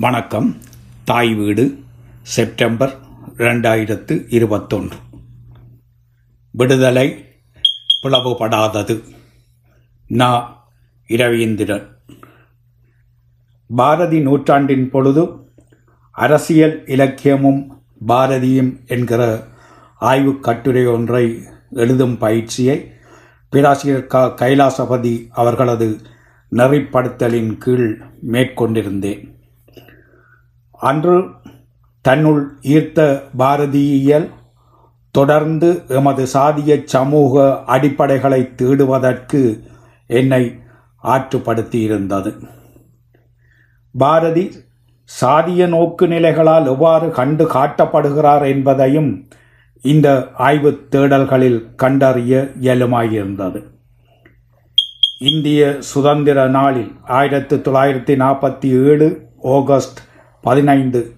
வணக்கம். தாய் வீடு செப்டம்பர் ரெண்டாயிரத்து இருபத்தொன்று. விடுதலை பிளவுபடாதது. நா. இரவீந்திரன். பாரதி நூற்றாண்டின் பொழுது அரசியல் இலக்கியமும் பாரதியும் என்கிற ஆய்வுக் கட்டுரை ஒன்றை எழுதும் பயிற்சியை பேராசிரியர் க. கைலாசபதி அவர்களது நெறிப்படுத்தலின் கீழ் மேற்கொண்டிருந்தேன். அன்று தன்னுள் ஈர்த்த பாரதியியல் தொடர்ந்து எமது சாதிய சமூக அடிப்படைகளை தேடுவதற்கு என்னை ஆற்றுப்படுத்தியிருந்தது. பாரதி சாதிய நோக்கு நிலைகளால் எவ்வாறு கண்டு காட்டப்படுகிறார் என்பதையும் இந்த ஆய்வுத் தேடல்களில் கண்டறிய இயலுமாயிருந்தது. இந்திய சுதந்திர நாளில் ஆயிரத்தி தொள்ளாயிரத்தி நாற்பத்தி ஏழு ஆகஸ்ட் பதினைந்து.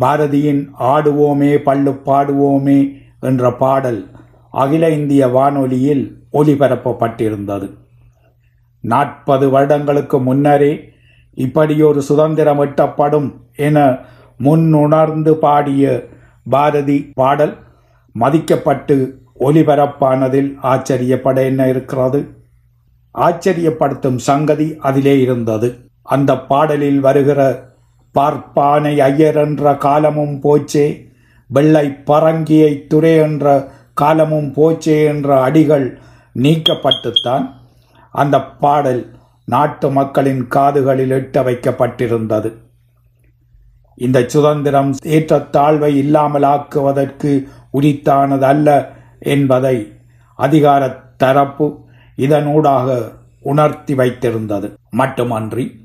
பாரதியின் ஆடுவோமே பள்ளு பாடுவோமே என்ற பாடல் அகில இந்திய வானொலியில் ஒலிபரப்பப்பட்டிருந்தது. நாற்பது வருடங்களுக்கு முன்னரே இப்படியொரு சுதந்திரம் எட்டப்படும் என முன்னுணர்ந்து பாடிய பாரதி பாடல் மதிக்கப்பட்டு ஒலிபரப்பானதில் ஆச்சரியப்பட என்ன இருக்கிறது? ஆச்சரியப்படுத்தும் சங்கதி அதிலே இருந்தது. அந்த பாடலில் வருகிற பார்ப்பானை ஐயர் என்ற காலமும் போச்சே வெள்ளை பரங்கியை துறை என்ற காலமும் போச்சே என்ற அடிகள் நீக்கப்பட்டுத்தான் அந்த பாடல் நாட்டு மக்களின் காதுகளில் எட்ட வைக்கப்பட்டிருந்தது. இந்த சுதந்திரம் ஏற்றத்தாழ்வை இல்லாமலாக்குவதற்கு உரித்தானது அல்ல என்பதை அதிகார தரப்பு இதனூடாக உணர்த்தி வைத்திருந்தது. மட்டுமன்றி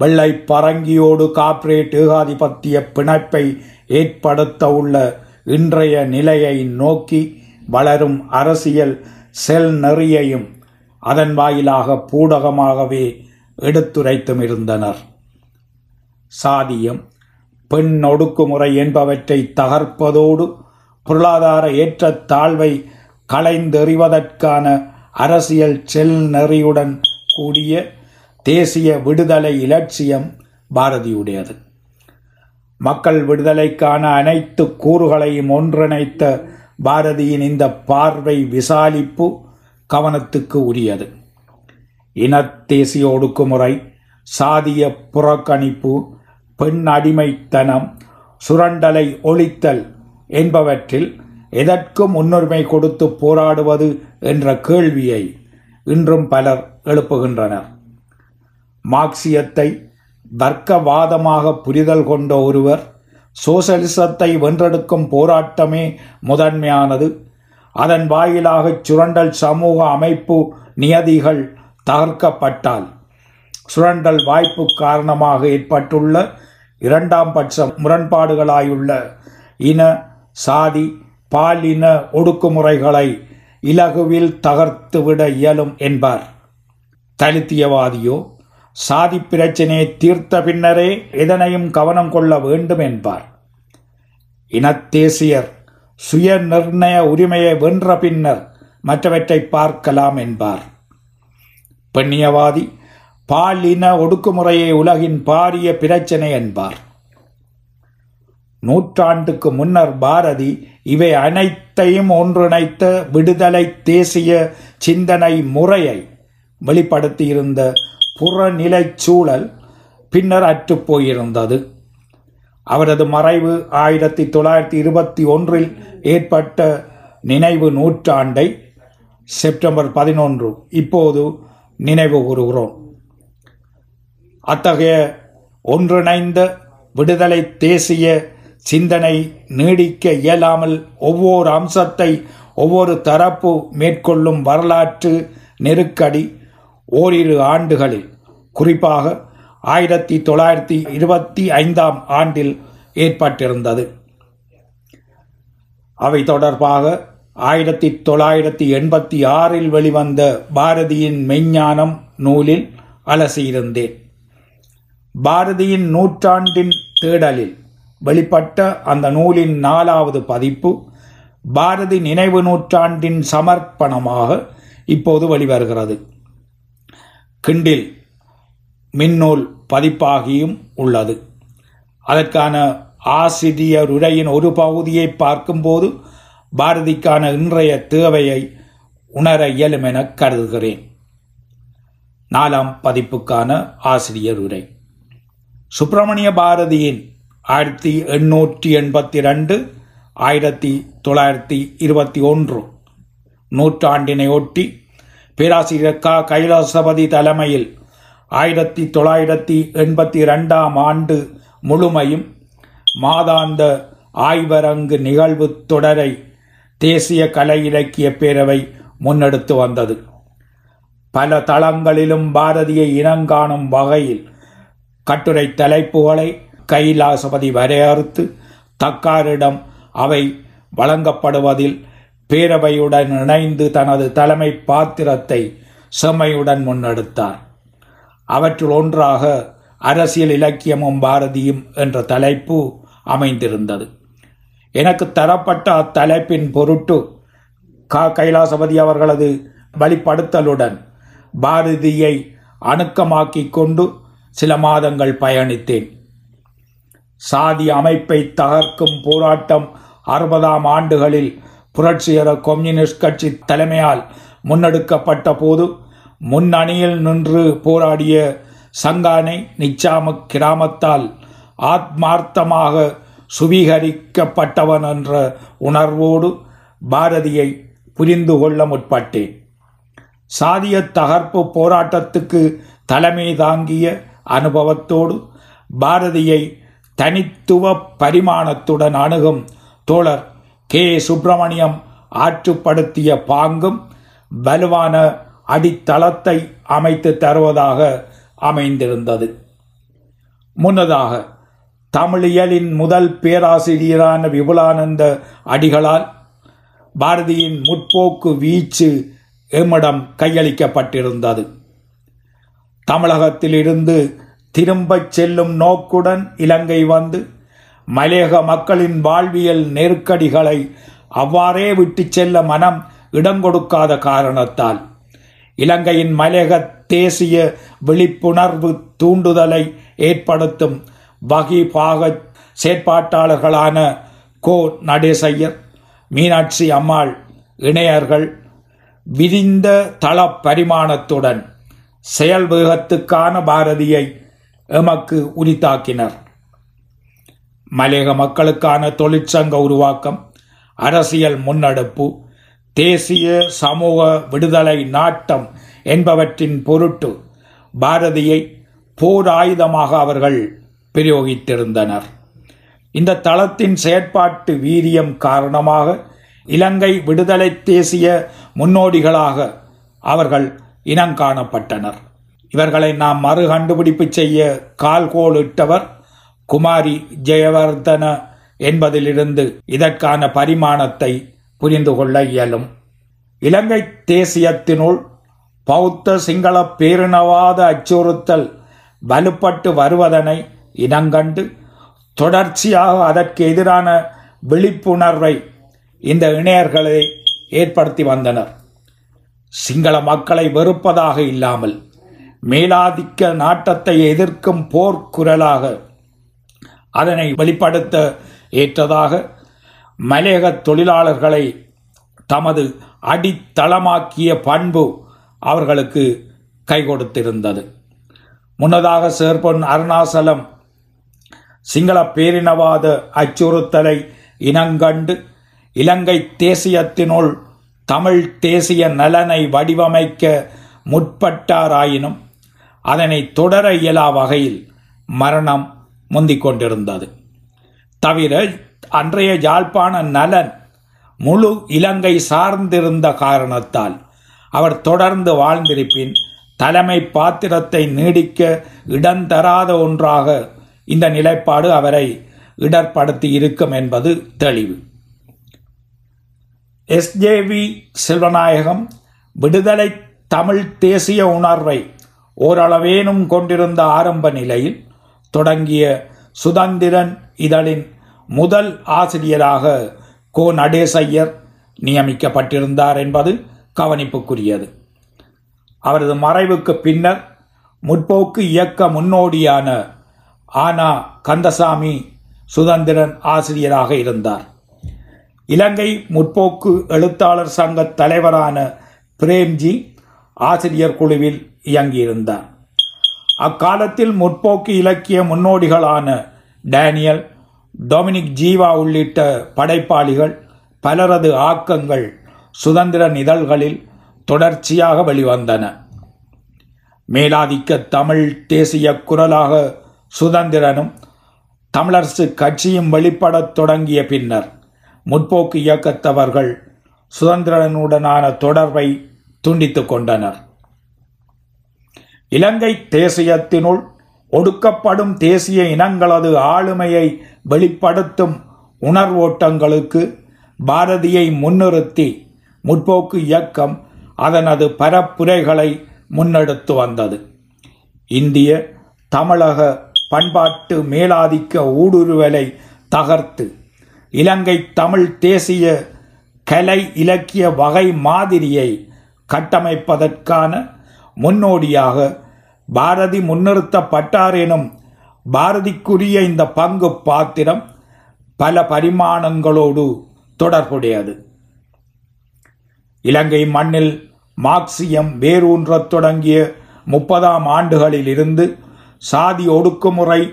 வெள்ளை பரங்கியோடு கார்ப்பரேட் ஏகாதிபத்திய பிணைப்பை ஏற்படுத்த உள்ள இன்றைய நிலையை நோக்கி வளரும் அரசியல் செல் நெறியையும் அதன் வாயிலாக பூடகமாகவே எடுத்துரைத்தும் இருந்தனர். சாதியம் பெண் ஒடுக்குமுறை என்பவற்றை தகர்ப்பதோடு பொருளாதார ஏற்றத்தாழ்வை களைந்தெறிவதற்கான அரசியல் செல் நெறியுடன் கூடிய தேசிய விடுதலை இலட்சியம் பாரதியுடையது. மக்கள் விடுதலைக்கான அனைத்து கூறுகளையும் ஒன்றிணைத்த பாரதியின் இந்த பார்வை விசாலிப்பு கவனத்துக்கு உரியது. இன தேசிய ஒடுக்குமுறை சாதிய புறக்கணிப்பு பெண் அடிமைத்தனம் சுரண்டலை ஒழித்தல் என்பவற்றில் எதற்கு முன்னுரிமை கொடுத்து போராடுவது என்ற கேள்வியை இன்றும் பலர் எழுப்புகின்றனர். மார்க்சியத்தை தர்க்கவாதமாக புரிதல் கொண்ட ஒருவர் சோசலிசத்தை வென்றெடுக்கும் போராட்டமே முதன்மையானது. அதன் வாயிலாக சுரண்டல் சமூக அமைப்பு நியதிகள் தகர்க்கப்பட்டால் சுரண்டல் வாய்ப்பு காரணமாக ஏற்பட்டுள்ள இரண்டாம் பட்ச முரண்பாடுகளாயுள்ள இன சாதி பாலின ஒடுக்குமுறைகளை இலகுவில் தகர்த்துவிட இயலும் என்பார். தலித்தியவாதியோ சாதி பிரச்சினையை தீர்த்த பின்னரே இதனையும் கவனம் கொள்ள வேண்டும் என்பார். இனத்தேசியர் சுய நிர்ணய உரிமையை வென்ற பின்னர் மற்றவற்றை பார்க்கலாம் என்பார். பெண்ணியவாதி பாலின ஒடுக்குமுறையை உலகின் பாரிய பிரச்சனை என்பார். நூற்றாண்டுக்கு முன்னர் பாரதி இவை அனைத்தையும் ஒன்றிணைத்த விடுதலை தேசிய சிந்தனை முறையை வெளிப்படுத்தியிருந்த புறநிலை சூழல் பின்னர் அற்றுப்போயிருந்தது அவரது மறைவு ஆயிரத்தி தொள்ளாயிரத்தி இருபத்தி ஒன்றில் ஏற்பட்ட நினைவு நூற்றாண்டை செப்டம்பர் பதினொன்று. இப்போது நினைவு கூறுகிறோம். அத்தகைய ஒன்றிணைந்த விடுதலை தேசிய சிந்தனை நீடிக்க இயலாமல் ஒவ்வொரு அம்சத்தை ஒவ்வொரு தரப்பு மேற்கொள்ளும் வரலாற்று நெருக்கடி ஓரிரு ஆண்டுகளில் குறிப்பாக ஆயிரத்தி தொள்ளாயிரத்தி இருபத்தி ஐந்தாம் ஆண்டில் ஏற்பட்டிருந்தது. அவை தொடர்பாக ஆயிரத்தி தொள்ளாயிரத்தி எண்பத்தி ஆறில் வெளிவந்த பாரதியின் மெய்ஞானம் நூலில் அலசியிருந்தேன். பாரதியின் நூற்றாண்டின் தேடலில் வெளிப்பட்ட அந்த நூலின் நாலாவது பதிப்பு பாரதி நினைவு நூற்றாண்டின் சமர்ப்பணமாக இப்போது வெளிவருகிறது. கிண்டில் மின்னூல் பதிப்பாகியும் உள்ளது. அதற்கான ஆசிரியர் உரையின் ஒரு பகுதியை பார்க்கும்போது பாரதிக்கான இன்றைய தேவையை உணர இயலும் என கருதுகிறேன். நாலாம் பதிப்புக்கான ஆசிரியர் உரை சுப்பிரமணிய பாரதியின் ஆயிரத்தி எண்ணூற்றி எண்பத்தி ரெண்டு ஆயிரத்தி தொள்ளாயிரத்தி இருபத்தி ஒன்று நூற்றாண்டினை ஒட்டி பேராசிரியர் க கைலாசபதி தலைமையில் ஆயிரத்தி தொள்ளாயிரத்தி எண்பத்தி ரெண்டாம் ஆண்டு முழுமையும் மாதாந்த ஆய்வரங்கு நிகழ்வு தொடரை தேசிய கலை இலக்கிய பேரவை முன்னெடுத்து வந்தது. பல தளங்களிலும் பாரதியை இனங்காணும் வகையில் கட்டுரை தலைப்புகளை கைலாசபதி வரையறுத்து தக்காரிடம் அவை வழங்கப்படுவதில் பேரவையுடன் இணைந்து தனது தலைமை பாத்திரத்தை செம்மையுடன் முன்னெடுத்தார். அவற்றுள் ஒன்றாக அரசியல் இலக்கியமும் பாரதியும் என்ற தலைப்பு அமைந்திருந்தது. எனக்கு தரப்பட்ட அத்தலைப்பின் பொருட்டு க. கைலாசபதி அவர்களது வழிப்படுத்தலுடன் பாரதியை அணுக்கமாக்கி கொண்டு சில மாதங்கள் பயணித்தேன். சாதி அமைப்பை தகர்க்கும் போராட்டம் அறுபதாம் ஆண்டுகளில் புரட்சிகர கம்யூனிஸ்ட் கட்சி தலைமையால் முன்னெடுக்கப்பட்ட போது முன்னணியில் நின்று போராடிய சங்கானை நிச்சாம கிராமத்தால் ஆத்மார்த்தமாக சுவீகரிக்கப்பட்டவன் என்ற உணர்வோடு பாரதியை புரிந்து கொள்ள முற்பட்டேன். சாதிய தகர்ப்பு போராட்டத்துக்கு தலைமை தாங்கிய அனுபவத்தோடு பாரதியை தனித்துவ பரிமாணத்துடன் அணுகும் தோழர் கே. சுப்பிரமணியம் ஆற்றுப்படுத்திய பாங்கும் வலுவான அடித்தளத்தை அமைத்து தருவதாக அமைந்திருந்தது. முன்னதாக தமிழியலின் முதல் பேராசிரியரான விபுலானந்த அடிகளால் பாரதியின் முற்போக்கு வீச்சு எம்மிடம் கையளிக்கப்பட்டிருந்தது. தமிழகத்திலிருந்து திரும்பச் செல்லும் நோக்குடன் இலங்கை வந்து மலையக மக்களின் வாழ்வியல் நெருக்கடிகளை அவ்வாறே விட்டுச் செல்ல மனம் இடங்கொடுக்காத காரணத்தால். இலங்கையின் மலையக தேசிய விழிப்புணர்வு தூண்டுதலை ஏற்படுத்தும் வகிபாக செயற்பாட்டாளர்களான கோ நடேசையர் மீனாட்சி அம்மாள் இணையர்கள் விரிந்த தள பரிமாணத்துடன் செயல் வேகத்துக்கான பாரதியை எமக்கு உரித்தாக்கினர். மலையக மக்களுக்கான தொழிற்சங்க உருவாக்கம் அரசியல் முன்னெடுப்பு தேசிய சமூக விடுதலை நாட்டம் என்பவற்றின் பொருட்டு பாரதியை போர் ஆயுதமாக அவர்கள் பிரயோகித்திருந்தனர். இந்த தளத்தின் செயற்பாட்டு வீரியம் காரணமாக இலங்கை விடுதலை தேசிய முன்னோடிகளாக அவர்கள் இனங்காணப்பட்டனர் இவர்களை நாம் மறு கண்டுபிடிப்பு செய்ய கால்கோள் இட்டவர் குமாரி ஜெயவர்தன என்பதிலிருந்து இதற்கான பரிமாணத்தை புரிந்து கொள்ள இயலும். இலங்கை தேசியத்தினுள் பௌத்த சிங்கள பேரினவாத அச்சுறுத்தல் வலுப்பட்டு வருவதனை இனங்கண்டு தொடர்ச்சியாக அதற்கு எதிரான விழிப்புணர்வை இந்த இணையர்களே ஏற்படுத்தி வந்தனர். சிங்கள மக்களை வெறுப்பதாக இல்லாமல் மேலாதிக்க நாட்டத்தை எதிர்க்கும் போர்க்குரலாக அதனை வெளிப்படுத்த ஏற்றதாக மலையக தொழிலாளர்களை தமது அடித்தளமாக்கிய பண்பு அவர்களுக்கு கை கொடுத்திருந்தது முன்னதாக சேர்பொன் அருணாசலம் சிங்கள பேரினவாத அச்சுறுத்தலை இனங்கண்டு இலங்கை தேசியத்தினுள் தமிழ் தேசிய நலனை வடிவமைக்க முற்பட்டாராயினும் அதனை தொடர இயலா வகையில் மரணம் முந்திக் கொண்டிருந்தது தவிர அன்றைய யாழ்ப்பாண நலன் முழு இலங்கை சார்ந்திருந்த காரணத்தால் அவர் தொடர்ந்து வாழ்ந்திருப்பின் தலைமை பாத்திரத்தை நீடிக்க இடம் தராத ஒன்றாக இந்த நிலைப்பாடு அவரை இடர்படுத்தி இருக்கும் என்பது தெளிவு. எஸ்ஜேவி செல்வநாயகம் விடுதலை தமிழ் தேசிய உணர்வை ஓரளவேனும் கொண்டிருந்த ஆரம்ப நிலையில் தொடங்கிய சுதந்திரன் இதழின் முதல் ஆசிரியராக கோ நடேசையர் நியமிக்கப்பட்டிருந்தார் என்பது கவனிப்புக்குரியது. அவரது மறைவுக்கு பின்னர் முற்போக்கு இயக்க முன்னோடியான ஆனா கந்தசாமி சுதந்திரன் ஆசிரியராக இருந்தார். இலங்கை முற்போக்கு எழுத்தாளர் சங்க தலைவரான பிரேம்ஜி ஆசிரியர் குழுவில் இயங்கியிருந்தார். அக்காலத்தில் முற்போக்கு இலக்கிய முன்னோடிகளான டேனியல் டொமினிக் ஜீவா உள்ளிட்ட படைப்பாளிகள் பலரது ஆக்கங்கள் சுதந்திர இதழ்களில் தொடர்ச்சியாக வெளிவந்தன. மேலாதிக்க தமிழ் தேசிய குரலாக சுதந்திரனும் தமிழரசு கட்சியும் வெளிப்படத் தொடங்கிய பின்னர் முற்போக்கு இயக்கத்தவர்கள் சுதந்திரனுடனான தொடர்பை துண்டித்துக் கொண்டனர். இலங்கை தேசியத்தினுள் ஒடுக்கப்படும் தேசிய இனங்களது ஆளுமையை வெளிப்படுத்தும் உணர்வோட்டங்களுக்கு பாரதியை முன்னிறுத்தி முற்போக்கு இயக்கம் அதனது பரப்புரைகளை முன்னெடுத்து வந்தது. இந்திய தமிழக பண்பாட்டு மேலாதிக்க ஊடுருவலை தகர்த்து இலங்கை தமிழ் தேசிய கலை இலக்கிய வகை மாதிரியை கட்டமைப்பதற்கான முன்னோடியாக பாரதி முன்னிறுத்தப்பட்டார் எனும் பாரதிக்குரிய இந்த பங்கு பாத்திரம் பல பரிமாணங்களோடு தொடர்புடையது. இலங்கை மண்ணில் மார்க்சியம் வேரூன்றத் தொடங்கிய முப்பதாம் ஆண்டுகளில் இருந்து சாதி ஒடுக்குமுறை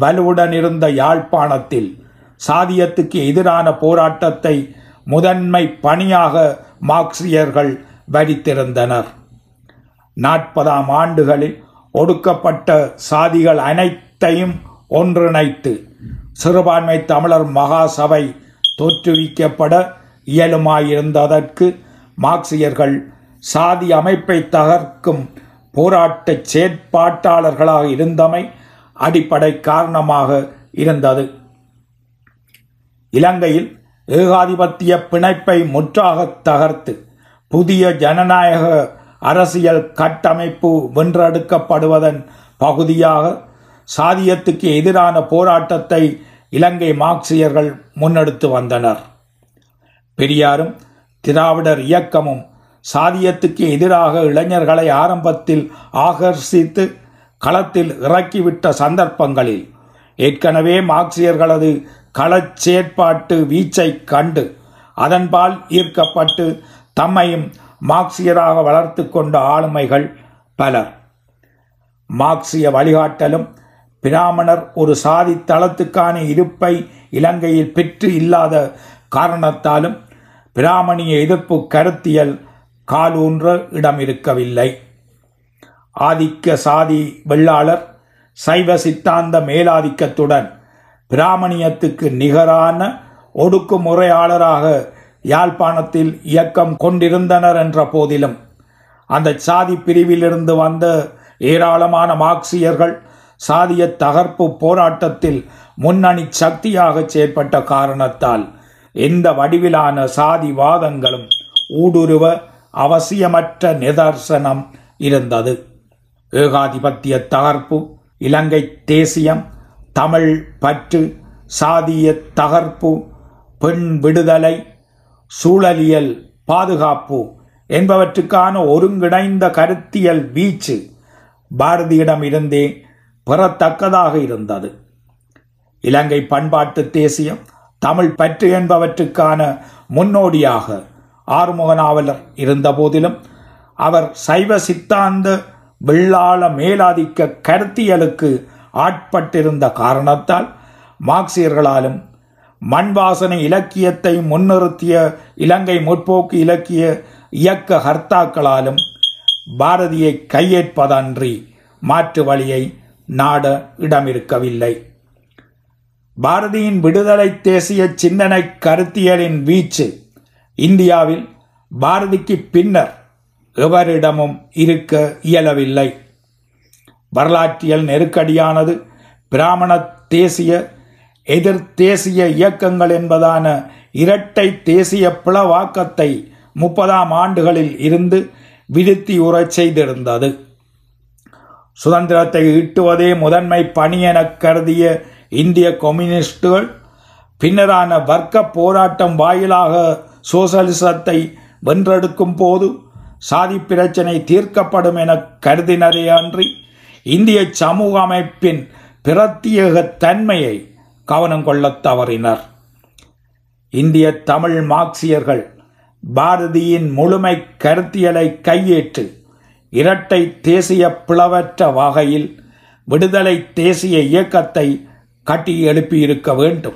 வலுவுடன் இருந்த யாழ்ப்பாணத்தில் சாதியத்துக்கு எதிரான போராட்டத்தை முதன்மை பணியாக மார்க்சியர்கள் வரித்திருந்தனர். நாற்பதாம் ஆண்டுகளில் ஒடுக்கப்பட்ட சாதிகள் அனைத்தையும் ஒன்றிணைத்து சிறுபான்மை தமிழர் மகாசபை தோற்றுவிக்கப்பட இயலுமாயிருந்ததற்கு மார்க்சியர்கள் சாதி அமைப்பை தகர்க்கும் போராட்ட செயற்பாட்டாளர்களாக இருந்தமை அடிப்படை காரணமாக இருந்தது. இலங்கையில் ஏகாதிபத்திய பிணைப்பை முற்றாக தகர்த்து புதிய ஜனநாயக அரசியல் கட்டமைப்பு வென்றெடுக்கப்படுவதன் பகுதியாக சாதியத்துக்கு எதிரான போராட்டத்தை இலங்கை மார்க்சியர்கள் முன்னெடுத்து வந்தனர். பெரியாரும் திராவிடர் இயக்கமும் சாதியத்துக்கு எதிராக இளைஞர்களை ஆரம்பத்தில் ஆகர்ஷித்து களத்தில் இறக்கிவிட்ட சந்தர்ப்பங்களில் ஏற்கனவே மார்க்சியர்களது களச் செயற்பாட்டு வீச்சை கண்டு அதன்பால் ஈர்க்கப்பட்டு தம்மையும் மார்க்சியராக வளர்த்து கொண்ட ஆளுமைகள் பலர். மார்க்சிய வழிகாட்டலும் பிராமணர் ஒரு சாதி தளத்துக்கான இருப்பை இலங்கையில் பெற்று இல்லாத காரணத்தாலும் பிராமணிய எதிர்ப்பு கருத்தியல் காலூன்ற இடம் இருக்கவில்லை. ஆதிக்க சாதி வெள்ளாளர் சைவ சித்தாந்த மேலாதிக்கத்துடன் பிராமணியத்துக்கு நிகரான ஒடுக்குமுறையாளராக யாழ்ப்பாணத்தில் இயக்கம் கொண்டிருந்தனர் என்ற போதிலும் அந்த சாதி பிரிவிலிருந்து வந்த ஏராளமான மார்க்சியர்கள் சாதிய தகர்ப்பு போராட்டத்தில் முன்னணி சக்தியாக செயற்பட்ட காரணத்தால் எந்த வடிவிலான சாதி வாதங்களும் ஊடுருவ அவசியமற்ற நிதர்சனம் இருந்தது. ஏகாதிபத்திய தகர்ப்பு இலங்கை தேசியம் தமிழ் பற்று சாதிய தகர்ப்பு பெண் விடுதலை சூழலியல் பாதுகாப்பு என்பவற்றுக்கான ஒருங்கிணைந்த கருத்தியல் வீச்சு பாரதியிடமிருந்தே பெறத்தக்கதாக இருந்தது. இலங்கை பண்பாட்டு தேசியம் தமிழ் பற்று என்பவற்றுக்கான முன்னோடியாக ஆறுமுக நாவலர் இருந்தபோதிலும் அவர் சைவ சித்தாந்த வெள்ளாள மேலாதிக்க கருத்தியலுக்கு ஆட்பட்டிருந்த காரணத்தால் மார்க்சியர்களாலும் மண் வாசனை இலக்கியத்தை முன்னிறுத்திய இலங்கை முற்போக்கு இலக்கிய இயக்க ஹர்த்தாக்களாலும் பாரதியை கையேற்பதன்றி மாற்று வழியை நாட இடமிருக்கவில்லை. பாரதியின் விடுதலை தேசிய சிந்தனை கருத்தியலின் வீச்சு இந்தியாவில் பாரதிக்கு பின்னர் எவரிடமும் இருக்க இயலவில்லை. வரலாற்றியல் நெருக்கடியானது பிராமண தேசிய எதிர் தேசிய இயக்கங்கள் என்பதான இரட்டை தேசிய பிளவாக்கத்தை முப்பதாம் ஆண்டுகளில் இருந்து விருத்தி உறச் செய்திருந்தது. சுதந்திரத்தை ஈட்டுவதே முதன்மை பணி எனக் கருதிய இந்திய கம்யூனிஸ்டுகள் பின்னரான வர்க்க போராட்டம் வாயிலாக சோசலிசத்தை வென்றெடுக்கும் போது சாதி பிரச்சனை தீர்க்கப்படும் என கருதினரே அன்றி இந்திய சமூக அமைப்பின் பிரத்யேக தன்மையை கவனம் கொள்ளத் தவறினர். இந்திய தமிழ் மார்க்சியர்கள் பாரதியின் முழுமை கருத்தியலை கையேற்று இரட்டை தேசிய பிளவற்ற வகையில் விடுதலை தேசிய இயக்கத்தை கட்டி எழுப்பியிருக்க வேண்டும்.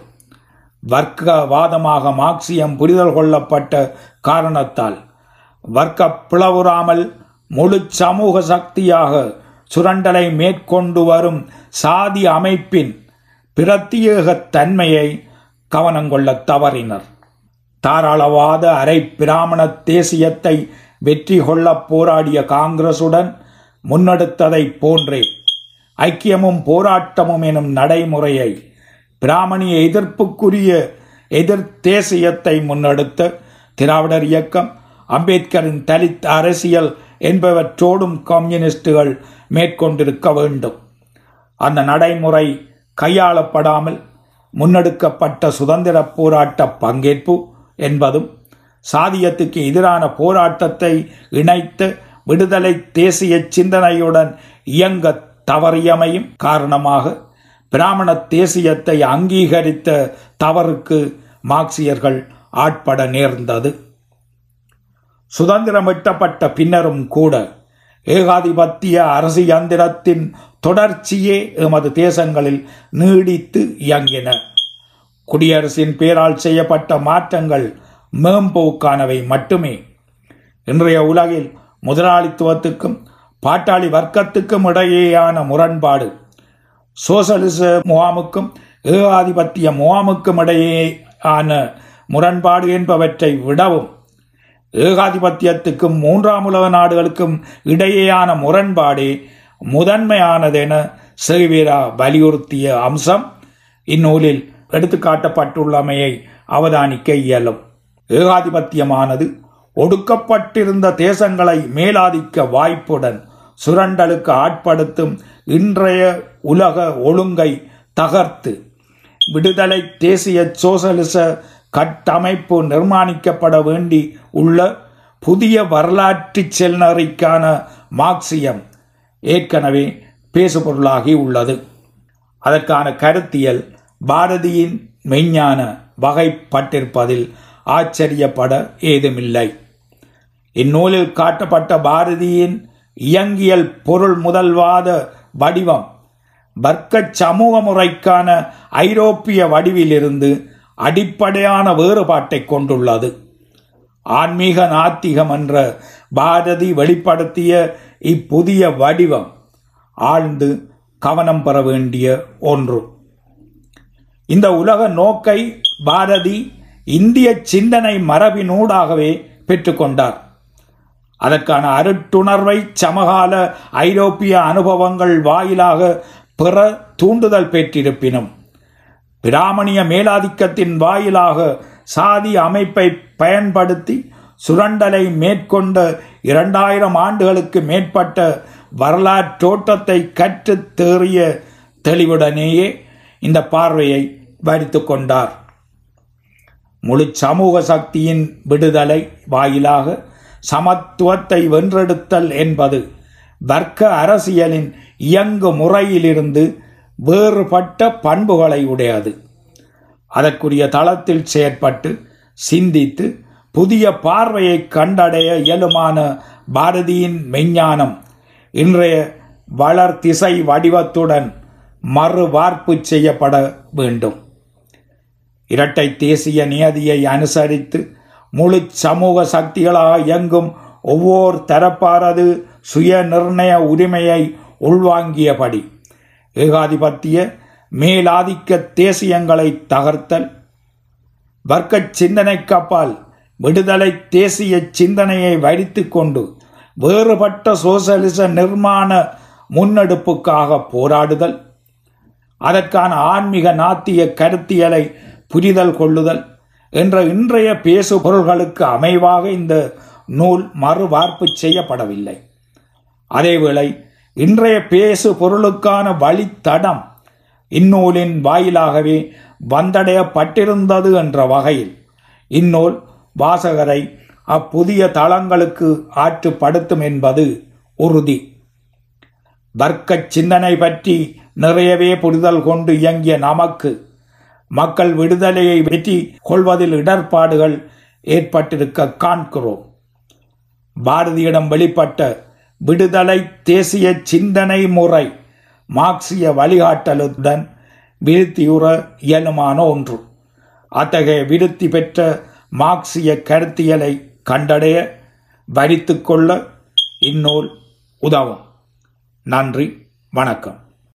வர்க்கவாதமாக மார்க்சியம் புரிதல் கொள்ளப்பட்ட காரணத்தால் வர்க்க பிளவுறாமல் முழு சமூக சக்தியாக சுரண்டலை மேற்கொண்டு வரும் சாதி அமைப்பின் பிரத்யேகத்தன்மையை தன்மையை தவறினர். தாராளவாத அரை பிராமண தேசியத்தை வெற்றி கொள்ள போராடிய காங்கிரசுடன் முன்னெடுத்ததை போன்றே ஐக்கியமும் போராட்டமும் எனும் நடைமுறையை பிராமணிய எதிர்ப்புக்குரிய எதிர் தேசியத்தை முன்னெடுத்த திராவிடர் இயக்கம் அம்பேத்கரின் தலித் அரசியல் என்பவற்றோடும் கம்யூனிஸ்டுகள் மேற்கொண்டிருக்க வேண்டும். அந்த நடைமுறை கையாளப்படாமல் முன்னெடுக்கப்பட்ட சுதந்திர போராட்ட பங்கேற்பு என்பதும் சாதியத்துக்கு எதிரான போராட்டத்தை இணைத்து விடுதலை தேசிய சிந்தனையுடன் இயங்க தவறியமையும் காரணமாக பிராமண தேசியத்தை அங்கீகரித்த தவறுக்கு மார்க்சியர்கள் ஆட்பட நேர்ந்தது. சுதந்திரம் எட்டப்பட்ட பின்னரும் கூட ஏகாதிபத்திய அரசியந்திரத்தின் தொடர்ச்சியே எமது தேசங்களில் நீடித்து இயங்கின. குடியரசின் பேரால் செய்யப்பட்ட மாற்றங்கள் மேம்போக்கானவை மட்டுமே. இன்றைய உலகில் முதலாளித்துவத்துக்கும் பாட்டாளி வர்க்கத்துக்கும் இடையேயான முரண்பாடு சோசலிச முகாமுக்கும் ஏகாதிபத்திய முகாமுக்கும் இடையேயான முரண்பாடு என்பவற்றை விடவும் ஏகாதிபத்தியத்துக்கும் மூன்றாம் உலக நாடுகளுக்கும் இடையேயான முரண்பாடே முதன்மையானதென செவிவீரா வலியுறுத்திய அம்சம். இந்நூலில் எடுத்துக்காட்டப்பட்டுள்ளமையை அவதானிக்க இயலும். ஏகாதிபத்தியமானது ஒடுக்கப்பட்டிருந்த தேசங்களை மேலாதிக்க வாய்ப்புடன் சுரண்டலுக்கு ஆட்படுத்தும் இன்றைய உலக ஒழுங்கை தகர்த்து. விடுதலை தேசிய சோசலிச கட்டமைப்பு நிர்மாணிக்கப்பட வேண்டி உள்ள புதிய வரலாற்று செல்நறைக்கான மார்க்சியம் ஏற்கனவே பேசுபொருளாகி உள்ளது. அதற்கான கருத்தியல் பாரதியின் மெய்ஞான வகைப்பட்டிருப்பதில் ஆச்சரியப்பட ஏதுமில்லை. இந்நூலில் காட்டப்பட்ட பாரதியின் இயங்கியல் பொருள் முதல்வாத வடிவம் வர்க்க சமூக முறைக்கான ஐரோப்பிய வடிவிலிருந்து அடிப்படையான வேறுபாட்டை கொண்டுள்ளது. ஆன்மீக நாத்திகம் என்ற பாரதி வெளிப்படுத்திய இப்புதிய வடிவம் ஆழ்ந்து கவனம் பெற வேண்டிய ஒன்று. இந்த உலக நோக்கை பாரதி இந்திய சிந்தனை மரபினூடாகவே பெற்றுக்கொண்டார் அதற்கான அருட்டுணர்வை சமகால ஐரோப்பிய அனுபவங்கள் வாயிலாக பிற தூண்டுதல் பெற்றிருப்பினும் பிராமணிய மேலாதிக்கத்தின் வாயிலாக சாதி அமைப்பை பயன்படுத்தி சுரண்டலை மேற்கொண்ட இரண்டாயிரம் ஆண்டுகளுக்கு மேற்பட்ட வரலாற்றோட்டத்தை கற்று தேறிய தெளிவுடனேயே இந்த பார்வையை வரித்து கொண்டார். முழு சமூக சக்தியின் விடுதலை வாயிலாக சமத்துவத்தை வென்றெடுத்தல் என்பது வர்க்க அரசியலின் இயங்கு முறையிலிருந்து வேறுபட்ட பண்புகளை உடையது. அதற்குரிய தளத்தில் செயற்பட்டு சிந்தித்து புதிய பார்வையை கண்டடைய இயலுமான பாரதியின் மெஞ்ஞானம் இன்றைய வளர் திசை வடிவத்துடன் மறுவார்ப்பு செய்யப்பட வேண்டும். இரட்டை தேசிய நியதியை அனுசரித்து முழு சமூக சக்திகளாக இயங்கும் ஒவ்வொரு தரப்பாரது சுய நிர்ணய உரிமையை உள்வாங்கியபடி ஏகாதிபத்திய மேலாதிக்க தேசியங்களை தகர்த்தல். வர்க்க சிந்தனைக்கு அப்பால் விடுதலை தேசிய சிந்தனையை வைத்து கொண்டு வேறுபட்ட சோசலிச நிர்மாண முன்னெடுப்புக்காக போராடுதல். அதற்கான ஆன்மீக நாத்திய கருத்தியலை புரிதல் கொள்ளுதல் என்ற இன்றைய பேசுபொருள்களுக்கு அமைவாக இந்த நூல் மறுவார்ப்பு செய்யப்படவில்லை. அதேவேளை இன்றைய பேசு பொருளுக்கான வழித்தடம் இந்நூலின் வாயிலாகவே வந்தடையப்பட்டிருந்தது என்ற வகையில். இந்நூல் வாசகரை அப்புதிய தளங்களுக்கு ஆற்றுப்படுத்தும் என்பது உறுதி. வர்க்க சிந்தனை பற்றி நிறையவே புரிதல் கொண்டு இயங்கிய நமக்கு மக்கள் விடுதலையை வெற்றி கொள்வதில் இடர்பாடுகள் ஏற்பட்டிருக்க காண்கிறோம். பாரதியிடம் வெளிப்பட்ட விடுதலை தேசிய சிந்தனை முறை மார்க்சிய வழிகாட்டலுடன் விருத்தியுற இயலுமான ஒன்று. அத்தகைய விருத்தி பெற்ற மார்க்சிய கருத்தியலை கண்டடைய வரித்து கொள்ள இந்நூல் உதவும். நன்றி வணக்கம்.